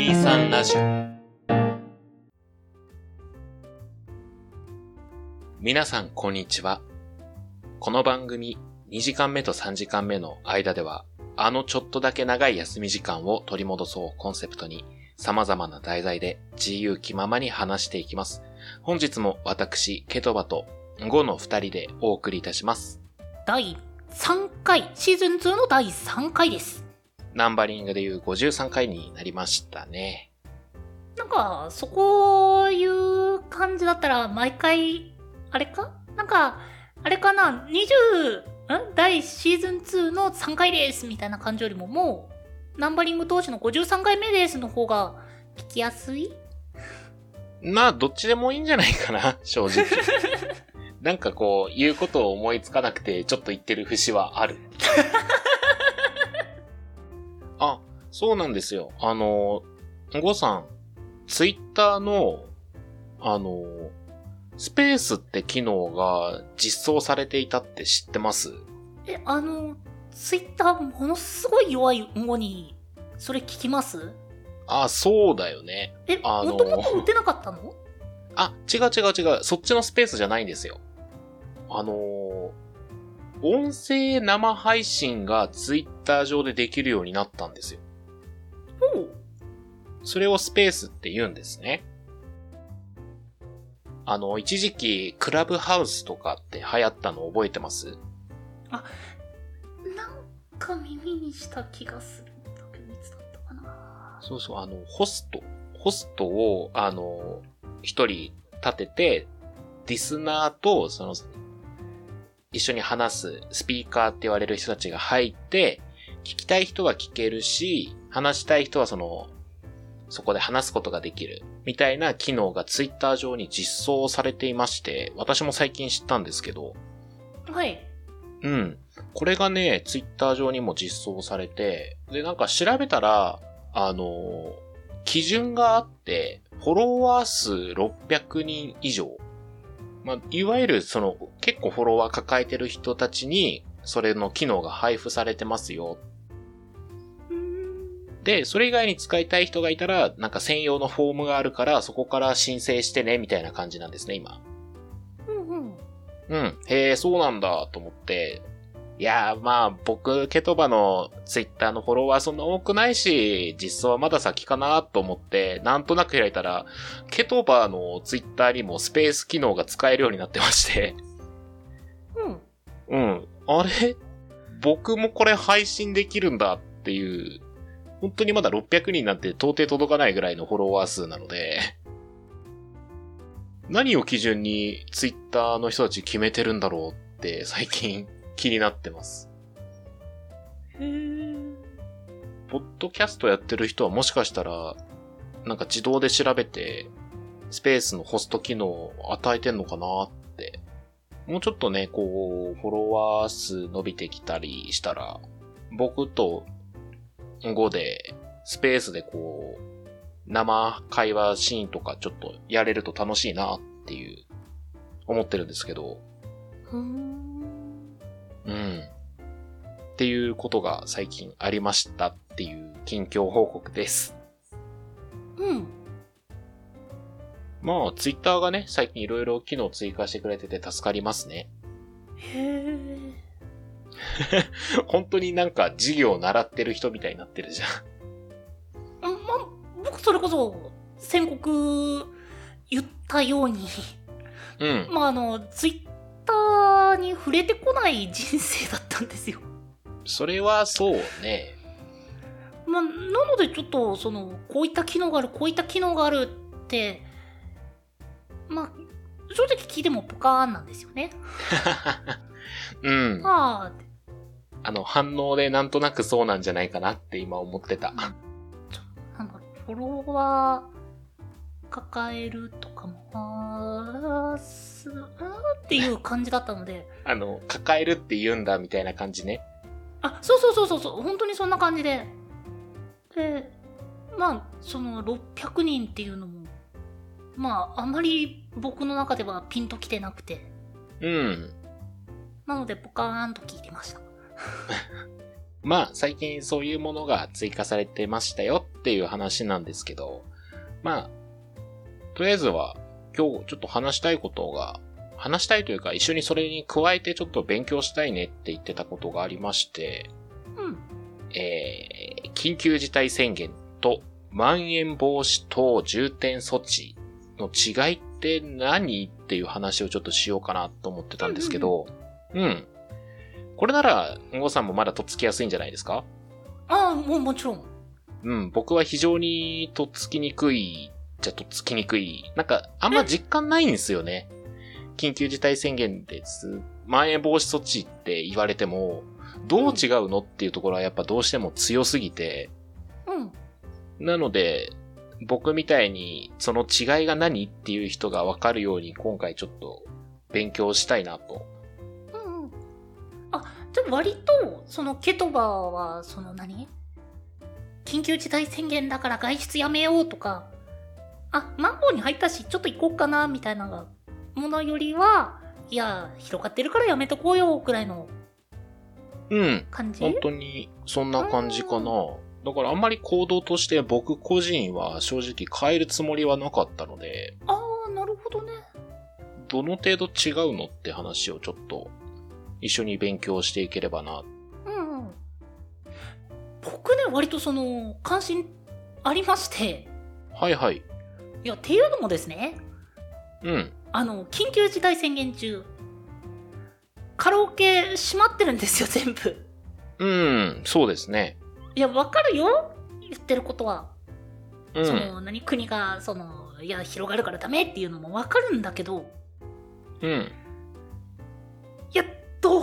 23ラジオ皆さんこんにちは。この番組2時間目と3時間目の間ではあのちょっとだけ長い休み時間を取り戻そうコンセプトに様々な題材で自由気ままに話していきます。本日も私、ケトバと5の2人でお送りいたします。第3回、シーズン2の第3回です。ナンバリングでいう53回になりましたね。なんか、そこいう感じだったら、毎回、あれか？なんか、あれかな ?20、ん？第シーズン2の3回ですみたいな感じよりも、もう、ナンバリング当時の53回目ですの方が聞きやすい？まあ、どっちでもいいんじゃないかな、正直。なんかこう、言うことを思いつかなくて、ちょっと言ってる節はある。あ、そうなんですよ。あの、ゴさん、ツイッターの、あの、スペースって機能が実装されていたって知ってます？え、あの、ツイッターものすごい弱い語に、それ聞きます？あ、そうだよね。え、もともと打てなかったの？あ、違う違う違う。そっちのスペースじゃないんですよ。あのー、音声生配信がツイッター上でできるようになったんですよ。ほう。それをスペースって言うんですね。あの、一時期、クラブハウスとかって流行ったの覚えてます？あ、なんか耳にした気がするんだけど、いつだったかな。そうそう、あの、ホスト。ホストを、あの、一人立てて、リスナーと、その、一緒に話すスピーカーって言われる人たちが入って、聞きたい人は聞けるし、話したい人はその、そこで話すことができる。みたいな機能がツイッター上に実装されていまして、私も最近知ったんですけど。はい。うん。これがね、ツイッター上にも実装されて、で、なんか調べたら、あの、基準があって、フォロワー数600人以上まあ、いわゆるその結構フォロワー抱えてる人たちにそれの機能が配布されてますよ。で、それ以外に使いたい人がいたら、なんか専用のフォームがあるから、そこから申請してね、みたいな感じなんですね、今。うんうん。うん。へえ、そうなんだ、と思って、いやー、まあ、僕、ケトバのツイッターのフォロワーそんな多くないし、実装はまだ先かなと思って、なんとなく開いたら、ケトバのツイッターにもスペース機能が使えるようになってましてうん。うん。あれ？僕もこれ配信できるんだっていう、本当にまだ600人なんて到底届かないぐらいのフォロワー数なので、何を基準にツイッターの人たち決めてるんだろうって最近 気になってます。へー。ポッドキャストやってる人はもしかしたら、なんか自動で調べて、スペースのホスト機能を与えてんのかなって。もうちょっとね、こう、フォロワー数伸びてきたりしたら、僕と5で、スペースでこう、生会話シーンとかちょっとやれると楽しいなっていう、思ってるんですけど。ふーん。うん。っていうことが最近ありましたっていう近況報告です。うん。まあ、ツイッターがね、最近いろいろ機能追加してくれてて助かりますね。へえ。本当になんか授業を習ってる人みたいになってるじゃん。まあ、僕それこそ、宣告言ったように。うん。まあ、あの、ツイッタに触れてこない人生だったんですよ。それはそうね。まあ、なのでちょっと、その、こういった機能がある、こういった機能があるって、まあ、正直聞いてもポカーンなんですよね。うん。ああ。あの、反応でなんとなくそうなんじゃないかなって今思ってた。なんだろフォロワー抱えるとかも、あーす、っていう感じだったので。あの、抱えるって言うんだみたいな感じね。あ、そうそうそうそうそう、本当にそんな感じで。で、まあ、その600人っていうのも、まあ、あまり僕の中ではピンときてなくて。うん。なので、ポカーンと聞いてました。まあ、最近そういうものが追加されてましたよっていう話なんですけど、まあ、とりあえずは今日ちょっと話したいことが、話したいというか一緒にそれに加えてちょっと勉強したいねって言ってたことがありまして、うん。えー、緊急事態宣言とまん延防止等重点措置の違いって何っていう話をちょっとしようかなと思ってたんですけど、うん。これなら、ゴさんもまだとっつきやすいんじゃないですか？ああ、もうもちろん。うん、僕は非常にとっつきにくい、じゃとっつきにくい。なんか、あんま実感ないんですよね。緊急事態宣言です。まん延防止措置って言われても、どう違うのっていうところはやっぱどうしても強すぎて、うん。なので、僕みたいにその違いが何っていう人がわかるように今回ちょっと勉強したいなと。じゃあ割と、そのケトバは、その何？緊急事態宣言だから外出やめようとか、あ、マンゴーに入ったし、ちょっと行こうかな、みたいなものよりは、いや、広がってるからやめとこうよ、くらいのうん。感じ？本当にそんな感じかな。だからあんまり行動として僕個人は正直変えるつもりはなかったので、ああ、なるほどね。どの程度違うのって話をちょっと一緒に勉強していければな。うんうん。僕ね、割とその、関心ありまして、はいはい。いや、っていうのもですね、うん。あの、緊急事態宣言中、カラオケ閉まってるんですよ、全部。うん、そうですね。いや、わかるよ言ってることは。うん。その、何、国が、その、いや、広がるからダメっていうのもわかるんだけど、うん。どっ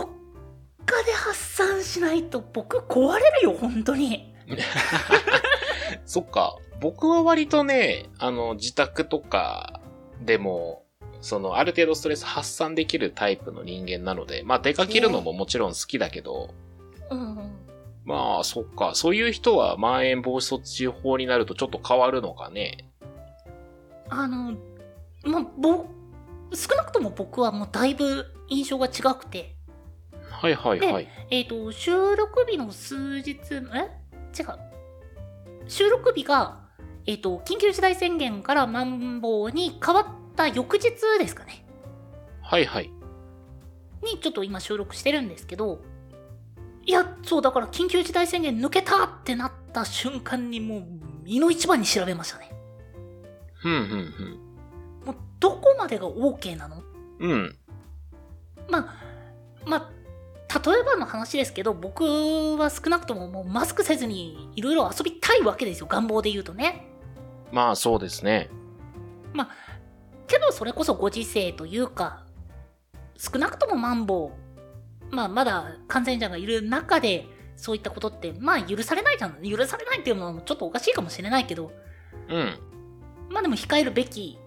かで発散しないと僕壊れるよ、本当に。そっか。僕は割とね、あの、自宅とかでも、その、ある程度ストレス発散できるタイプの人間なので、まあ出かけるのももちろん好きだけど、うんうん。まあ、そっか。そういう人は、まん延防止措置法になるとちょっと変わるのかね。あの、まあ、ぼ、少なくとも僕はもうだいぶ印象が違くて、はいはいはい。えっ、と、収録日の数日、え？違う。収録日が、えっ、と、緊急事態宣言からマンボウに変わった翌日ですかね。はいはい。にちょっと今収録してるんですけど、いや、そう、だから緊急事態宣言抜けたってなった瞬間にもう、身の一番に調べましたね。ふんふんふん。もう、どこまでが OK なの？うん。まあ、まあ、例えばの話ですけど、僕は少なくとももうマスクせずにいろいろ遊びたいわけですよ、願望で言うとね。まあそうですね。けどそれこそご時世というか、少なくともマンボウ、まあまだ感染者がいる中で、そういったことって、まあ許されないじゃん。許されないっていうのもちょっとおかしいかもしれないけど、うん。まあでも控えるべき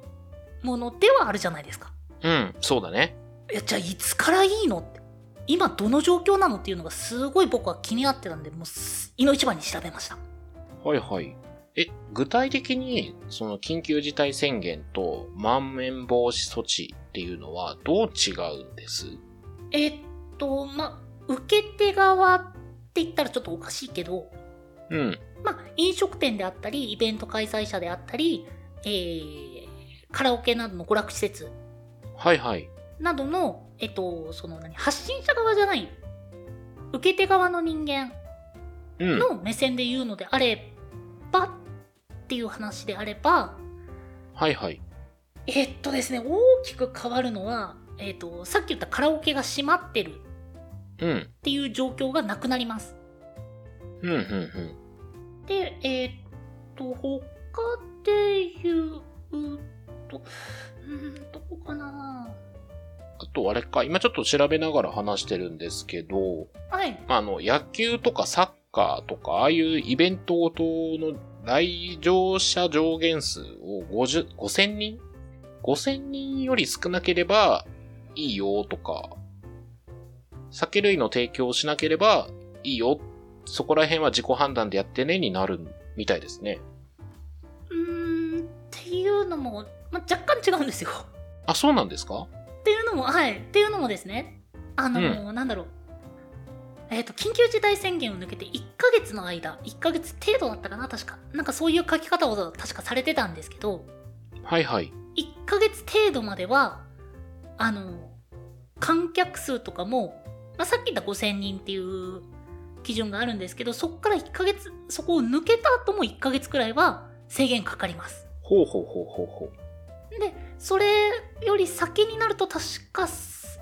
ものではあるじゃないですか。うん。そうだね。いや、じゃあいつからいいのって。今どの状況なのっていうのがすごい僕は気になってたんで、もうす、胃の一番に調べました。はいはい。え、具体的に、その緊急事態宣言とまん延防止措置っていうのはどう違うんです？えっと、まあ、受け手側って言ったらちょっとおかしいけど、うん。まあ、飲食店であったり、イベント開催者であったり、えー、カラオケなどの娯楽施設はいはい。などの、えっと、その何、発信者側じゃない、受け手側の人間うん。の目線で言うのであれば、っていう話であれば、はいはい。えっとですね、大きく変わるのは、えっと、さっき言ったカラオケが閉まってるうん。っていう状況がなくなります。うん、うん、うん。で、えっと、他で言うと、うーん、どこかな？あと、あれか、今ちょっと調べながら話してるんですけど、はい。まあ、あの、野球とかサッカーとか、ああいうイベントごとの来場者上限数を50、5000人 ?5000 人より少なければいいよとか、酒類の提供をしなければいいよ。そこら辺は自己判断でやってねになるみたいですね。うーん、っていうのも、まあ、若干違うんですよ。あ、そうなんですか？っていうのも、はい。っていうのもですね、あの、なんだろう。えっ、と、緊急事態宣言を抜けて1ヶ月の間、1ヶ月程度だったかな、確か。なんかそういう書き方を確かされてたんですけど、はいはい。1ヶ月程度までは、あの、観客数とかも、まあ、さっき言った5000人っていう基準があるんですけど、そこから1ヶ月、そこを抜けた後も1ヶ月くらいは制限かかります。ほうほうほうほうほう。で、それより先になると確かす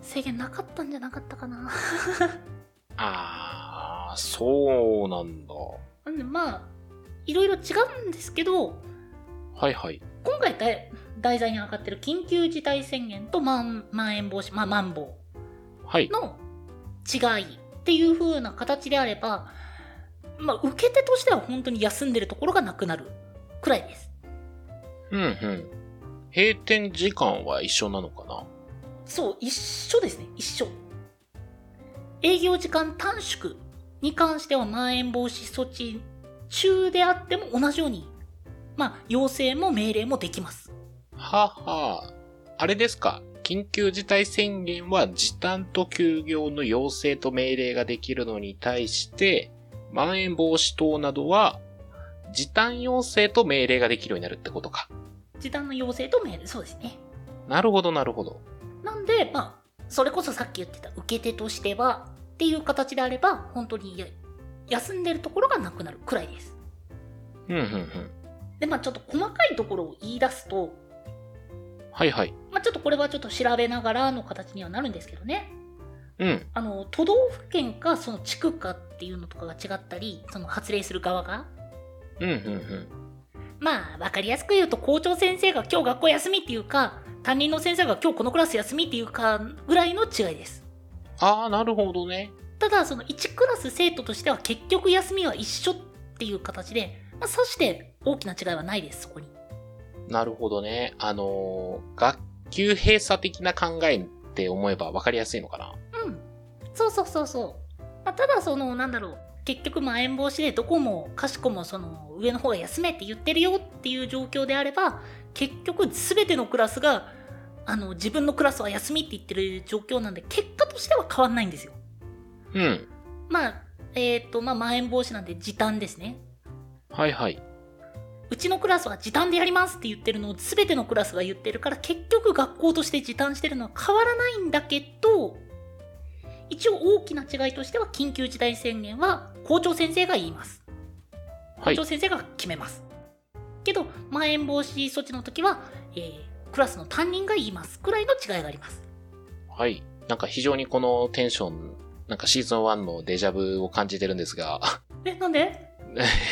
制限なかったんじゃなかったかな。あー、そうなんだ。なんでまあ、いろいろ違うんですけど、はいはい。今回題題材に上がってる緊急事態宣言とまんまん延防止、まあ、まん防はい。の違いっていう風な形であれば、まあ、受け手としては本当に休んでるところがなくなるくらいです。うんうん。閉店時間は一緒なのかな？そう、一緒ですね、一緒。営業時間短縮に関してはまん延防止措置中であっても同じように、まあ、要請も命令もできます。ははあれですか？緊急事態宣言は時短と休業の要請と命令ができるのに対して、まん延防止等などは時短要請と命令ができるようになるってことか。時短の要請と命令、そうですね。なるほどなるほど。なんで、まあ、それこそさっき言ってた受け手としてはっていう形であれば、本当にや休んでるところがなくなるくらいです。うんうんうん。で、まあちょっと細かいところを言い出すと、はいはい。まあちょっとこれはちょっと調べながらの形にはなるんですけどね。うん。あの、都道府県かその地区かっていうのとかが違ったり、その発令する側が。うんうんうん。まあ、わかりやすく言うと校長先生が今日学校休みっていうか、担任の先生が今日このクラス休みっていうか、ぐらいの違いです。ああ、なるほどね。ただその1クラス生徒としては結局休みは一緒っていう形で、まあ、さして大きな違いはないですそこになるほどね。あのー学級閉鎖的な考えって思えば分かりやすいのかな？うんそうそうそうそう、まあ、ただそのなんだろう結局まん延防止でどこもかしこもその上の方が休めって言ってるよっていう状況であれば結局全てのクラスがあの自分のクラスは休みって言ってる状況なんで結果としては変わんないんですようん。まあえっ、とまあまん延防止なんで時短ですねはいはい。うちのクラスは時短でやりますって言ってるのを全てのクラスが言ってるから結局学校として時短してるのは変わらないんだけど一応大きな違いとしては緊急事態宣言は校長先生が言いますはい校長。先生が決めます、けどまん延防止措置の時は、えークラスの担任が言いますくらいの違いがありますはい。なんか非常にこのテンション、なんかシーズン1のデジャブを感じてるんですが、えなんで？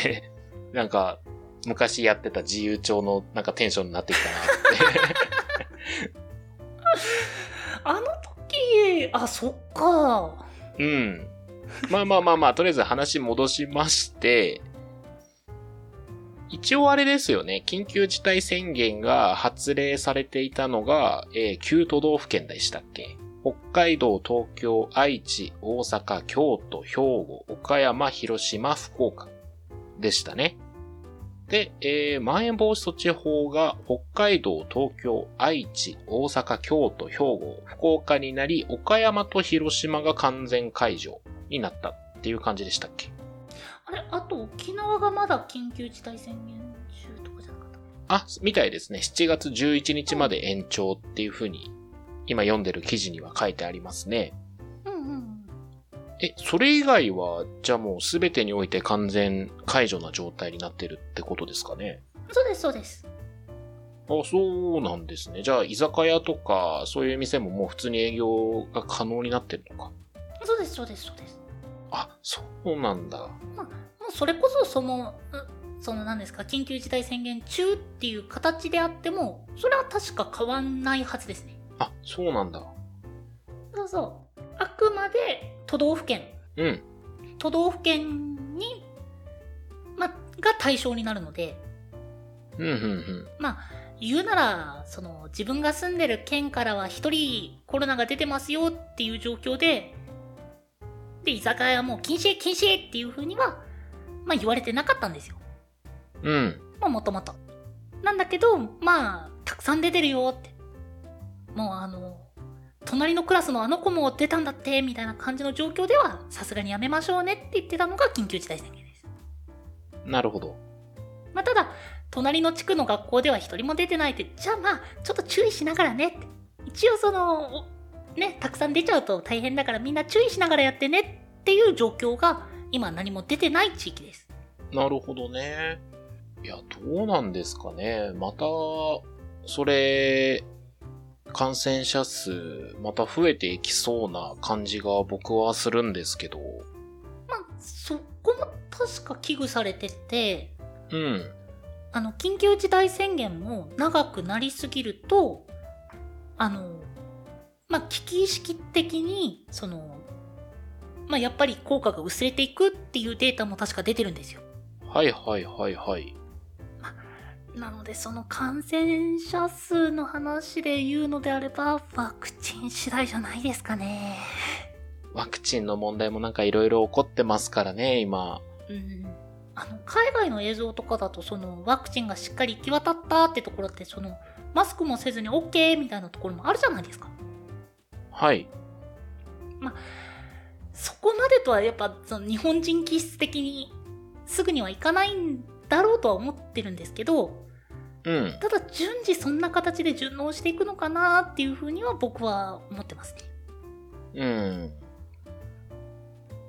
なんか昔やってた自由帳のなんかテンションになってきたなって。あの時あそっかうん。まあまあまあまあ、とりあえず話戻しまして、一応あれですよね、緊急事態宣言が発令されていたのが、えー9都道府県でしたっけ？北海道、東京、愛知、大阪、京都、兵庫、岡山、広島、福岡でしたね。で、えー、まん延防止措置法が北海道、東京、愛知、大阪、京都、兵庫、福岡になり、岡山と広島が完全解除。になったっていう感じでしたっけ？あれあと沖縄がまだ緊急事態宣言中とかじゃなかった？あ、みたいですね。7月11日まで延長っていう風に、今読んでる記事には書いてありますね。うんうんうんえ、それ以外は、じゃあもうすべてにおいて完全解除な状態になってるってことですかね？そうですそうですあ、そうなんですね。じゃあ、居酒屋とか、そういう店ももう普通に営業が可能になってるのか？そうですそうですそうですあ、そうなんだ。もうそれこそそのうその何ですか緊急事態宣言中っていう形であってもそれは確か変わんないはずですねあ、そうなんだ。そうそうあくまで都道府県うん。都道府県に、ま、が対象になるのでうん、うん、うん。まあ言うならその自分が住んでる県からは一人コロナが出てますよっていう状況でで居酒屋も禁止禁止っていう風には、まあ、言われてなかったんですようん。まあもともと。なんだけど、まあ、たくさん出てるよって。もうあの、隣のクラスのあの子も出たんだってみたいな感じの状況ではさすがにやめましょうねって言ってたのが緊急事態宣言です。なるほど。まあ、ただ隣の地区の学校では一人も出てないってじゃあまあちょっと注意しながらねって一応そのねたくさん出ちゃうと大変だからみんな注意しながらやってねっていう状況が今何も出てない地域です。なるほどね。いや、どうなんですかね。また、それ、感染者数、また増えていきそうな感じが僕はするんですけど。まあそこも確か危惧されててうん。あの緊急事態宣言も長くなりすぎるとあのまあ危機意識的にそのまあやっぱり効果が薄れていくっていうデータも確か出てるんですよはいはいはいはい。なのでその感染者数の話で言うのであればワクチン次第じゃないですかねワクチンの問題もなんかいろいろ起こってますからね、今。うんあの海外の映像とかだとそのワクチンがしっかり行き渡ったってところってそのマスクもせずに OK みたいなところもあるじゃないですかはい。そこまでとはやっぱその日本人気質的にすぐにはいかないんだろうとは思ってるんですけどうん。ただ順次そんな形で順応していくのかなっていうふうには僕は思ってますねうん。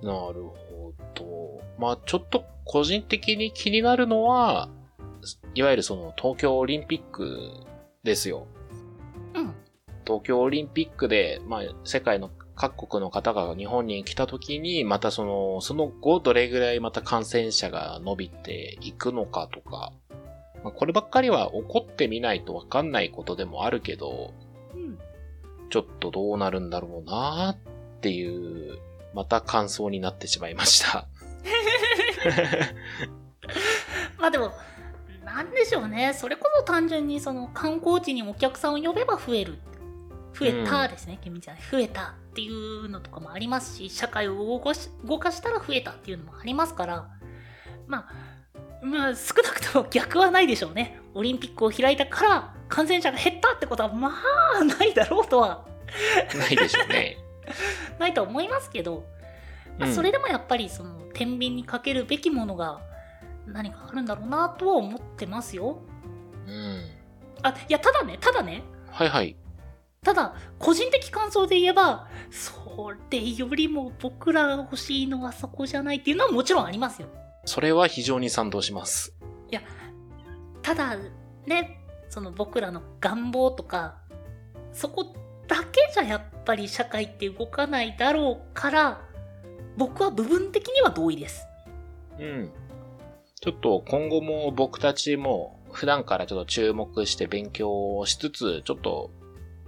なるほど。まあちょっと個人的に気になるのは、いわゆるその東京オリンピックですよ。うん東京オリンピックで、まあ世界の各国の方が日本に来た時に、またその、その後どれぐらいまた感染者が伸びていくのかとか、まあ、こればっかりは起こってみないとわかんないことでもあるけど、うんちょっとどうなるんだろうなっていう、また感想になってしまいました。まあでもなんでしょうねそれこそ単純にその観光地にお客さんを呼べば増える増えたですね、君じゃない増えたっていうのとかもありますし社会を動かし動かしたら増えたっていうのもありますからまあまあ少なくとも逆はないでしょうねオリンピックを開いたから感染者が減ったってことはまあないだろうとはないでしょうね。ないと思いますけど、まあうんそれでもやっぱりその天秤にかけるべきものが何かあるんだろうなとは思ってますよ。うん。あいやただねただねはいはい。ただ個人的感想で言えばそれよりも僕らが欲しいのはそこじゃないっていうのはもちろんありますよ。それは非常に賛同します。ただねその僕らの願望とかそこだけじゃやっぱり社会って動かないだろうから僕は部分的には同意です。うん。ちょっと今後も僕たちも普段からちょっと注目して勉強をしつつ、ちょっと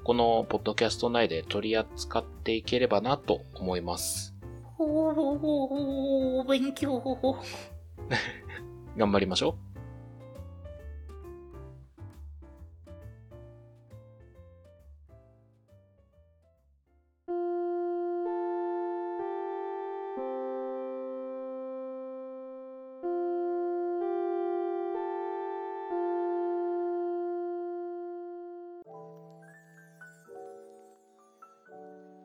このポッドキャスト内で取り扱っていければなと思います。おー勉強 頑張りましょう。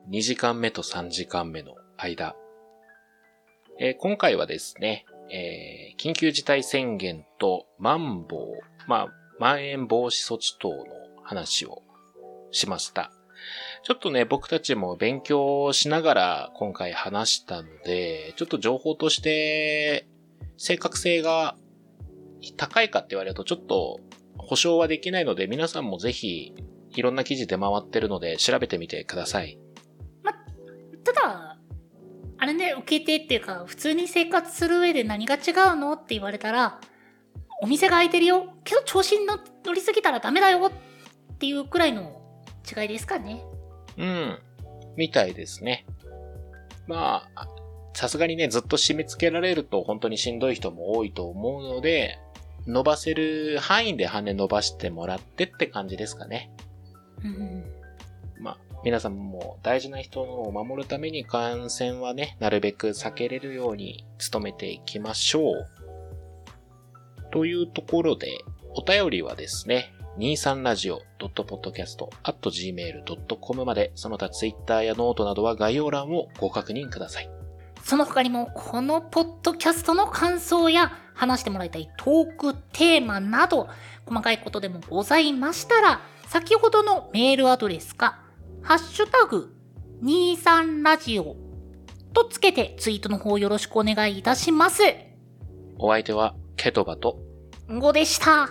2時間目と3時間目の間。えー今回はですね、えー緊急事態宣言とマンボウ、まあ、まん延防止措置等の話をしました。ちょっとね、僕たちも勉強しながら今回話したので、ちょっと情報として正確性が高いかって言われるとちょっと保証はできないので、皆さんもぜひいろんな記事出回ってるので調べてみてください。れね受け手っていうか普通に生活する上で何が違うのって言われたらお店が開いてるよけど調子に乗乗りすぎたらダメだよっていうくらいの違いですかねうん。みたいですね。まあ、さすがにね、ずっと締め付けられると本当にしんどい人も多いと思うので、伸ばせる範囲で羽伸ばしてもらってって感じですかね。うんまあ、皆さんも大事な人を守るために感染はね、なるべく避けれるように努めていきましょう。というところで、お便りはですね、23radio.podcast.gmail.com まで、その他 Twitter やノートなどは概要欄をご確認ください。その他にも、このポッドキャストの感想や、話してもらいたいトークテーマなど、細かいことでもございましたら、先ほどのメールアドレスか、ハッシュタグ、23ラジオとつけてツイートの方よろしくお願いいたします。お相手は、ケトバと、5でした。